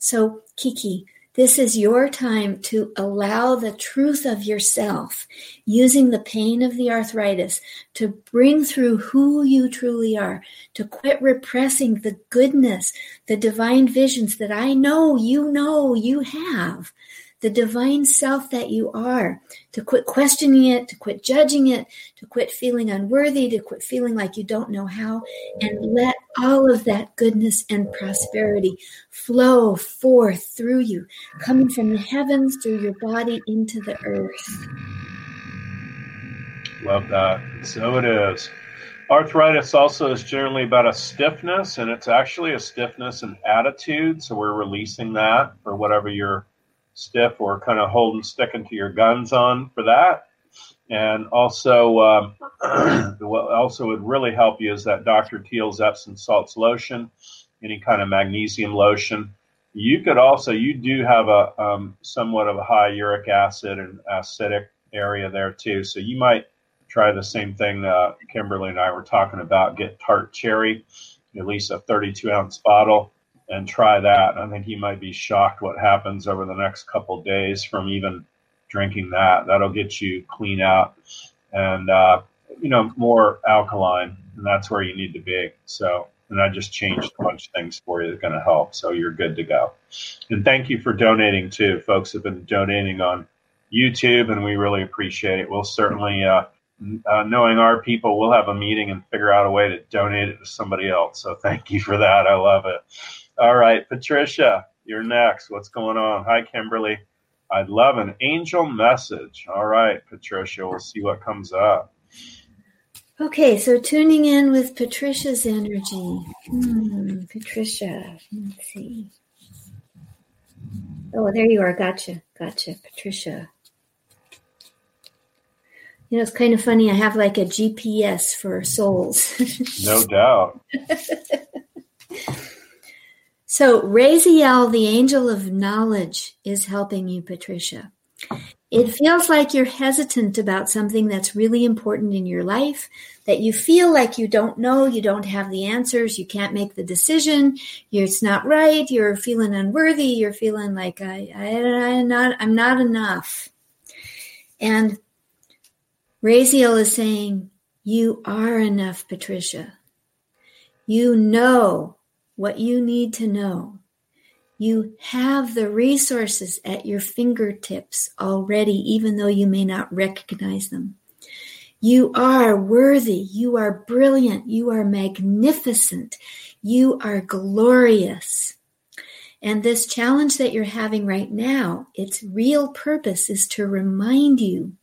So, Kiki, this is your time to allow the truth of yourself, using the pain of the arthritis, to bring through who you truly are, to quit repressing the goodness, the divine visions that I know you know you have, the divine self that you are, to quit questioning it, to quit judging it, to quit feeling unworthy, to quit feeling like you don't know how, and let all of that goodness and prosperity flow forth through you, coming from the heavens through your body into the earth. Love that. So it is. Arthritis also is generally about a stiffness, and it's actually a stiffness in attitude. So we're releasing that for whatever you're stiff or kind of holding, sticking to your guns on for that. And also, um, what also would really help you is that Dr. Teal's Epsom salts lotion, any kind of magnesium lotion. You could also, you do have a um, somewhat of a high uric acid and acidic area there too. So you might try the same thing uh, Kimberly and I were talking about. Get tart cherry, at least a 32 ounce bottle and try that. I think you might be shocked what happens over the next couple days from even drinking that. That'll get you clean out. And uh, you know, more alkaline, and that's where you need to be. So, and I just changed a bunch of things for you that are going to help. So you're good to go. And thank you for donating too. Folks have been donating on YouTube, and we really appreciate it. We'll certainly, uh, uh, knowing our people, we'll have a meeting and figure out a way to donate it to somebody else. So thank you for that. I love it. All right, Patricia, you're next. What's going on? Hi, Kimberly. I'd love an angel message. All right, Patricia, we'll see what comes up. Okay, so tuning in with Patricia's energy. Hmm, Patricia, let's see. Oh, there you are. Gotcha. Gotcha. Patricia. You know, it's kind of funny. I have like a GPS for souls. no doubt. so, Raziel, the angel of knowledge, is helping you, Patricia. It feels like you're hesitant about something that's really important in your life, that you feel like you don't know, you don't have the answers, you can't make the decision, it's not right, you're feeling unworthy, you're feeling like I, I, I'm not, I'm not enough. And Raziel is saying, You are enough, Patricia. You know what you need to know. You have the resources at your fingertips already, even though you may not recognize them. You are worthy. You are brilliant. You are magnificent. You are glorious. And this challenge that you're having right now, its real purpose is to remind you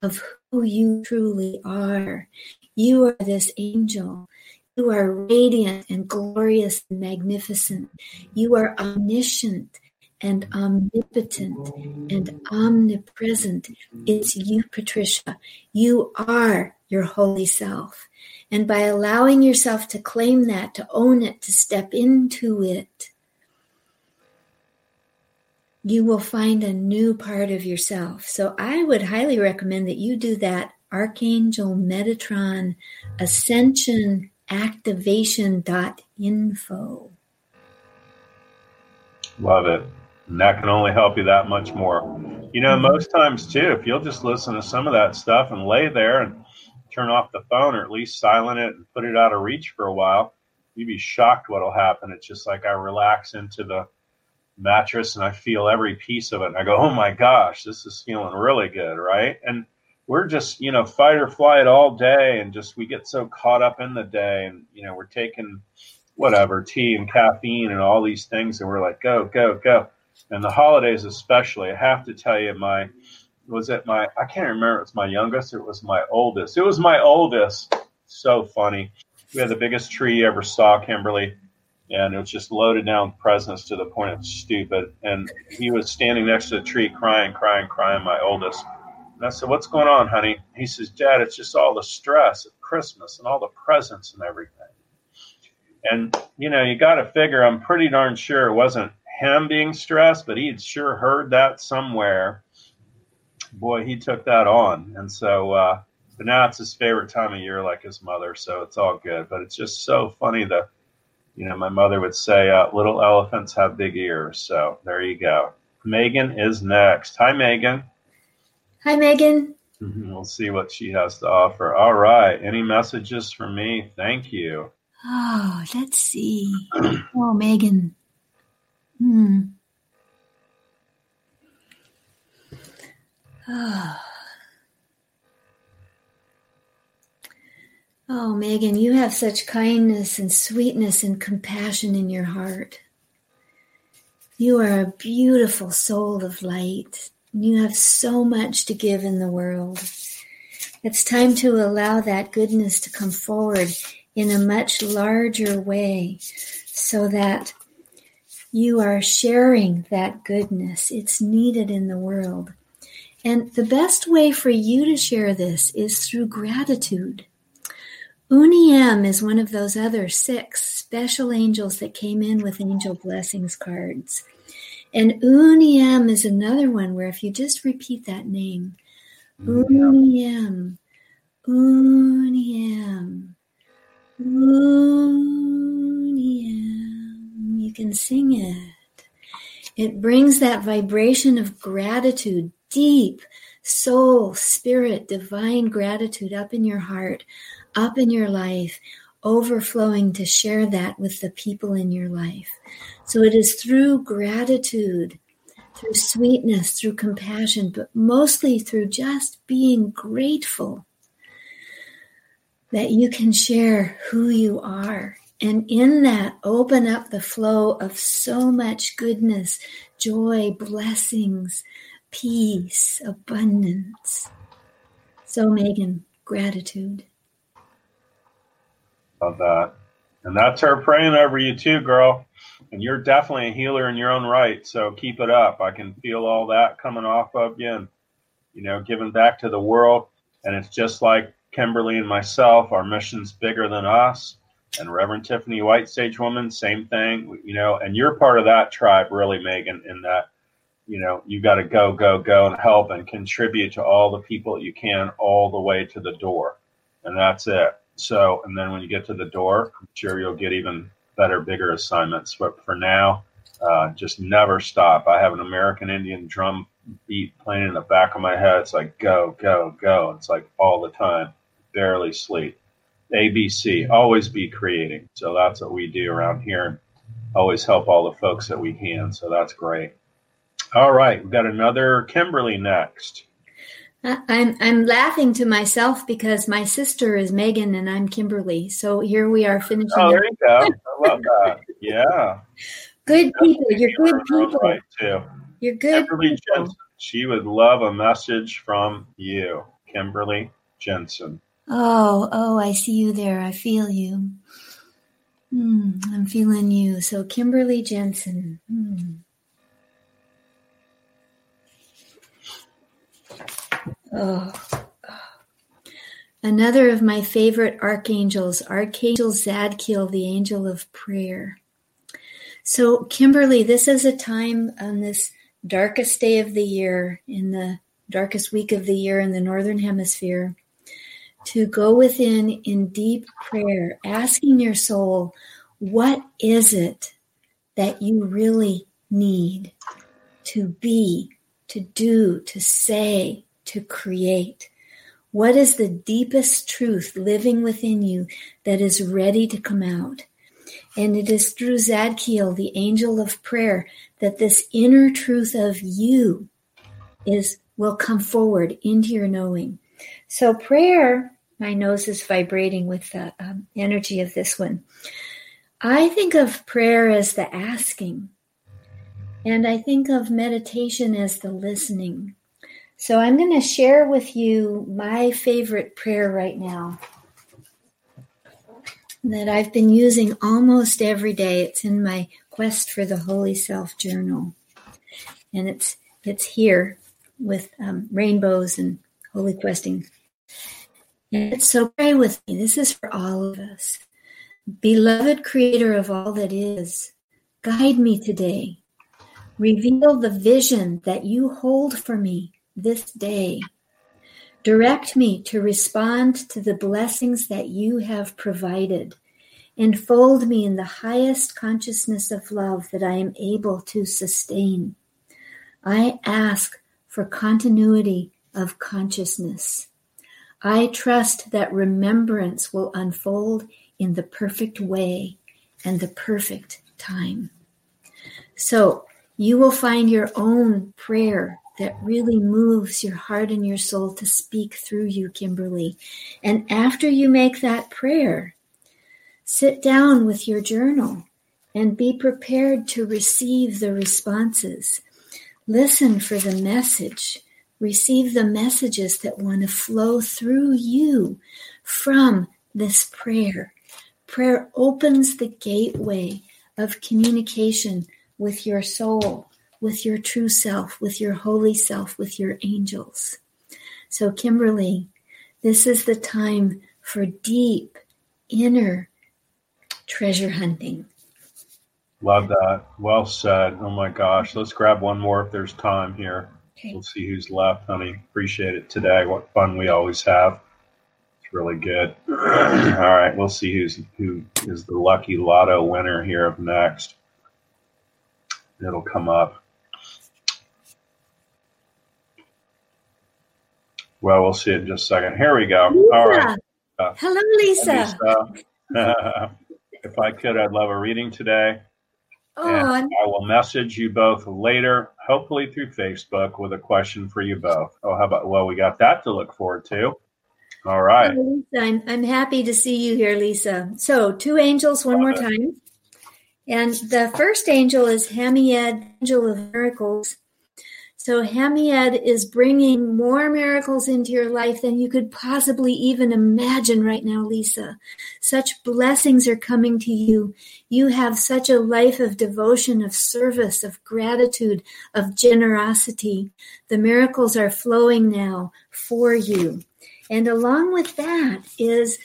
of who you truly are. You are this angel. You are radiant and glorious and magnificent. You are omniscient and omnipotent and omnipresent. It's you, Patricia. You are your holy self. And by allowing yourself to claim that, to own it, to step into it, you will find a new part of yourself. So I would highly recommend that you do that Archangel Metatron Ascension Activation.info. Love it. And that can only help you that much more. You know, mm-hmm. most times too, if you'll just listen to some of that stuff and lay there and turn off the phone or at least silent it and put it out of reach for a while, you'd be shocked what'll happen. It's just like I relax into the mattress and I feel every piece of it. And I go, oh my gosh, this is feeling really good, right? And we're just, you know, fight or flight all day and just we get so caught up in the day and, you know, we're taking whatever, tea and caffeine and all these things and we're like, go, go, go. And the holidays especially, I have to tell you, my was it my I can't remember it was my youngest it was my oldest. It was my oldest. So funny. We had the biggest tree you ever saw, Kimberly and it was just loaded down with presents to the point of stupid. And he was standing next to the tree crying, crying, crying, my oldest. And I said, What's going on, honey? He says, Dad, it's just all the stress of Christmas and all the presents and everything. And, you know, you got to figure, I'm pretty darn sure it wasn't him being stressed, but he'd sure heard that somewhere. Boy, he took that on. And so, uh, but now it's his favorite time of year, like his mother. So it's all good. But it's just so funny the you know, my mother would say, uh, little elephants have big ears. So there you go. Megan is next. Hi, Megan. Hi, Megan. Mm-hmm. We'll see what she has to offer. All right. Any messages from me? Thank you. Oh, let's see. oh, Megan. Hmm. Oh. Oh, Megan, you have such kindness and sweetness and compassion in your heart. You are a beautiful soul of light. You have so much to give in the world. It's time to allow that goodness to come forward in a much larger way so that you are sharing that goodness. It's needed in the world. And the best way for you to share this is through gratitude. Uniem is one of those other six special angels that came in with angel blessings cards. And Uniem is another one where if you just repeat that name, Uniem, Uniem, Uniem, you can sing it. It brings that vibration of gratitude deep soul, spirit, divine gratitude up in your heart, up in your life, overflowing to share that with the people in your life. So it is through gratitude, through sweetness, through compassion, but mostly through just being grateful that you can share who you are. And in that, open up the flow of so much goodness, joy, blessings, peace, abundance. So, Megan, gratitude. Love that. And that's her praying over you too, girl. And you're definitely a healer in your own right. So keep it up. I can feel all that coming off of you and, you know, giving back to the world. And it's just like Kimberly and myself, our mission's bigger than us. And Reverend Tiffany White, Sage Woman, same thing, you know, and you're part of that tribe, really, Megan, in that, you know, you got to go, go, go and help and contribute to all the people you can all the way to the door. And that's it. So, and then when you get to the door, I'm sure you'll get even better, bigger assignments. But for now, uh, just never stop. I have an American Indian drum beat playing in the back of my head. It's like go, go, go. It's like all the time. Barely sleep. ABC, always be creating. So that's what we do around here. Always help all the folks that we can. So that's great. All right, we've got another Kimberly next. I'm I'm laughing to myself because my sister is Megan and I'm Kimberly. So here we are finishing. Oh, there you go. I love that. Yeah. Good people. You're good people. Right too. You're good. Kimberly people. Jensen. She would love a message from you, Kimberly Jensen. Oh, oh, I see you there. I feel you. Hmm, I'm feeling you. So Kimberly Jensen. Hmm. Oh. Another of my favorite archangels, Archangel Zadkiel, the angel of prayer. So, Kimberly, this is a time on this darkest day of the year, in the darkest week of the year in the Northern Hemisphere, to go within in deep prayer, asking your soul, what is it that you really need to be, to do, to say, to create? What is the deepest truth living within you that is ready to come out? And it is through Zadkiel, the angel of prayer, that this inner truth of you is will come forward into your knowing. So prayer, my nose is vibrating with the um, energy of this one. I think of prayer as the asking, and I think of meditation as the listening. So I'm going to share with you my favorite prayer right now that I've been using almost every day. It's in my Quest for the Holy Self journal. And it's it's here with um, rainbows and holy questing. And so pray with me. This is for all of us. Beloved creator of all that is, guide me today. Reveal the vision that you hold for me this day. Direct me to respond to the blessings that you have provided. Enfold me in the highest consciousness of love that I am able to sustain. I ask for continuity of consciousness. I trust that remembrance will unfold in the perfect way and the perfect time. So you will find your own prayer that really moves your heart and your soul to speak through you, Kimberly. And after you make that prayer, sit down with your journal and be prepared to receive the responses. Listen for the message. Receive the messages that want to flow through you from this prayer. Prayer opens the gateway of communication with your soul with your true self, with your holy self, with your angels. So, Kimberly, this is the time for deep inner treasure hunting. Love that. Well said. Oh my gosh. Let's grab one more if there's time here. Okay. We'll see who's left, honey. Appreciate it today. What fun we always have. It's really good. All right, we'll see who's who is the lucky lotto winner here of next. It'll come up. Well, we'll see it in just a second. Here we go. Lisa. All right. Uh, Hello, Lisa. Lisa. if I could, I'd love a reading today. Oh, and I will message you both later, hopefully through Facebook, with a question for you both. Oh, how about? Well, we got that to look forward to. All right. Lisa, I'm, I'm happy to see you here, Lisa. So, two angels, one more time. And the first angel is Hamied, angel of miracles. So, Hamied is bringing more miracles into your life than you could possibly even imagine right now, Lisa. Such blessings are coming to you. You have such a life of devotion, of service, of gratitude, of generosity. The miracles are flowing now for you. And along with that is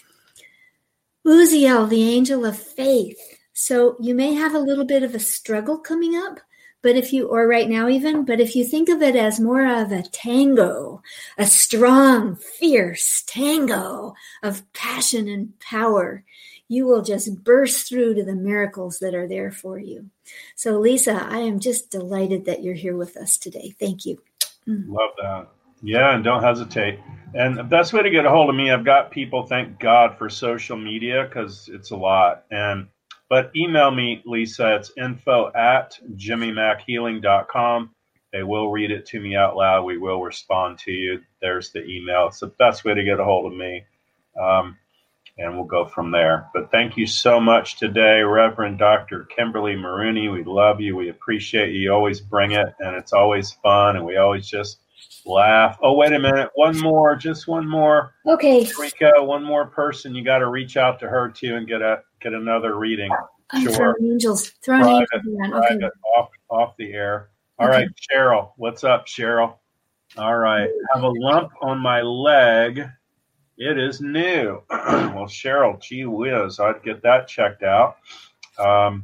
Uziel, the angel of faith. So you may have a little bit of a struggle coming up, but if you, or right now even, but if you think of it as more of a tango, a strong, fierce tango of passion and power, you will just burst through to the miracles that are there for you. So, Lisa, I am just delighted that you're here with us today. Thank you. Mm. Love that. Yeah, and don't hesitate. And the best way to get a hold of me, I've got people, thank God for social media because it's a lot. And but email me, Lisa. It's info at jimmymackhealing.com. They will read it to me out loud. We will respond to you. There's the email. It's the best way to get a hold of me. Um, and we'll go from there. But thank you so much today, Reverend Dr. Kimberly Marooney. We love you. We appreciate you. You always bring it, and it's always fun, and we always just laugh. Oh, wait a minute. One more, just one more. Okay. Rico, one more person. You got to reach out to her too and get a get another reading. I'm sure. throwing angels. Throwing Private, angels. Okay. off off the air. All Okay. right, Cheryl. What's up, Cheryl? All right. I have a lump on my leg. It is new. well, Cheryl, gee whiz, I'd get that checked out. Um,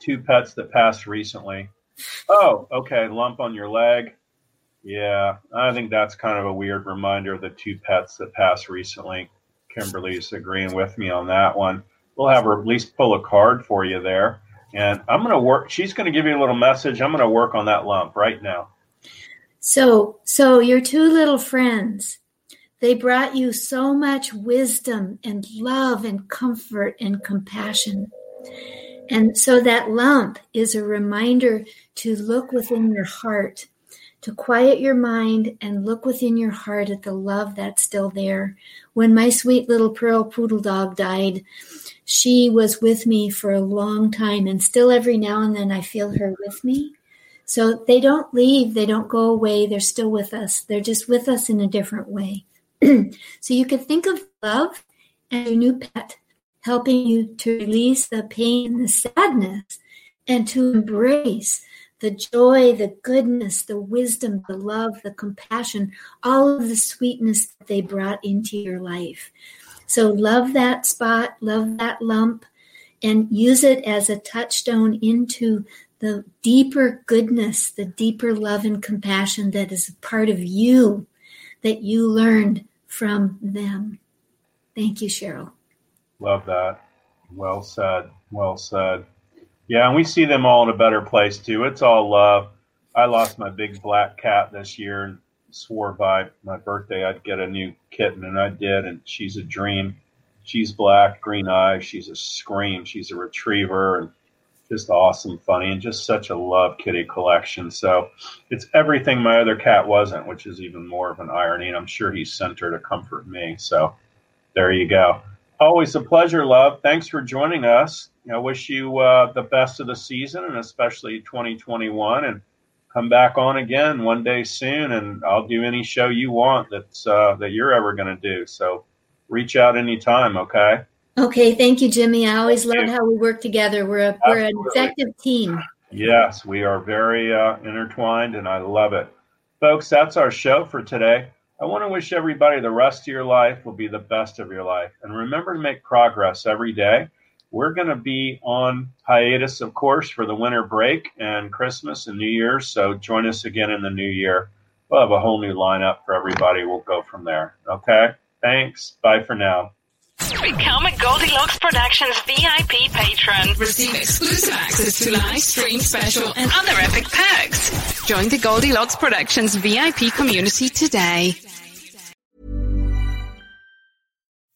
two pets that passed recently. Oh, okay. Lump on your leg. Yeah, I think that's kind of a weird reminder of the two pets that passed recently. Kimberly's agreeing with me on that one. We'll have her at least pull a card for you there. And I'm going to work, she's going to give you a little message. I'm going to work on that lump right now. So, so your two little friends, they brought you so much wisdom and love and comfort and compassion. And so that lump is a reminder to look within your heart, to quiet your mind and look within your heart at the love that's still there. When my sweet little pearl poodle dog died, she was with me for a long time, and still every now and then I feel her with me. So they don't leave, they don't go away, they're still with us. They're just with us in a different way. so you could think of love and your new pet helping you to release the pain, the sadness, and to embrace the joy, the goodness, the wisdom, the love, the compassion, all of the sweetness that they brought into your life. So love that spot, love that lump, and use it as a touchstone into the deeper goodness, the deeper love and compassion that is a part of you that you learned from them. Thank you, Cheryl. Love that. Well said. Well said. Yeah, and we see them all in a better place too. It's all love. I lost my big black cat this year and swore by my birthday I'd get a new kitten, and I did. And she's a dream. She's black, green eyes. She's a scream. She's a retriever, and just awesome, funny, and just such a love kitty collection. So it's everything my other cat wasn't, which is even more of an irony. And I'm sure he sent her to comfort me. So there you go. Always a pleasure, love. Thanks for joining us. I wish you uh, the best of the season and especially 2021. And come back on again one day soon, and I'll do any show you want that's uh, that you're ever going to do. So reach out anytime, okay? Okay, thank you, Jimmy. I always love how we work together. We're a, we're an effective team. Yes, we are very uh, intertwined, and I love it. Folks, that's our show for today. I want to wish everybody the rest of your life will be the best of your life. And remember to make progress every day. We're going to be on hiatus, of course, for the winter break and Christmas and New Year's. So join us again in the new year. We'll have a whole new lineup for everybody. We'll go from there. Okay? Thanks. Bye for now. Become a Goldilocks Productions VIP patron. Receive exclusive access to live stream special and other epic perks. Join the Goldilocks Productions VIP community today.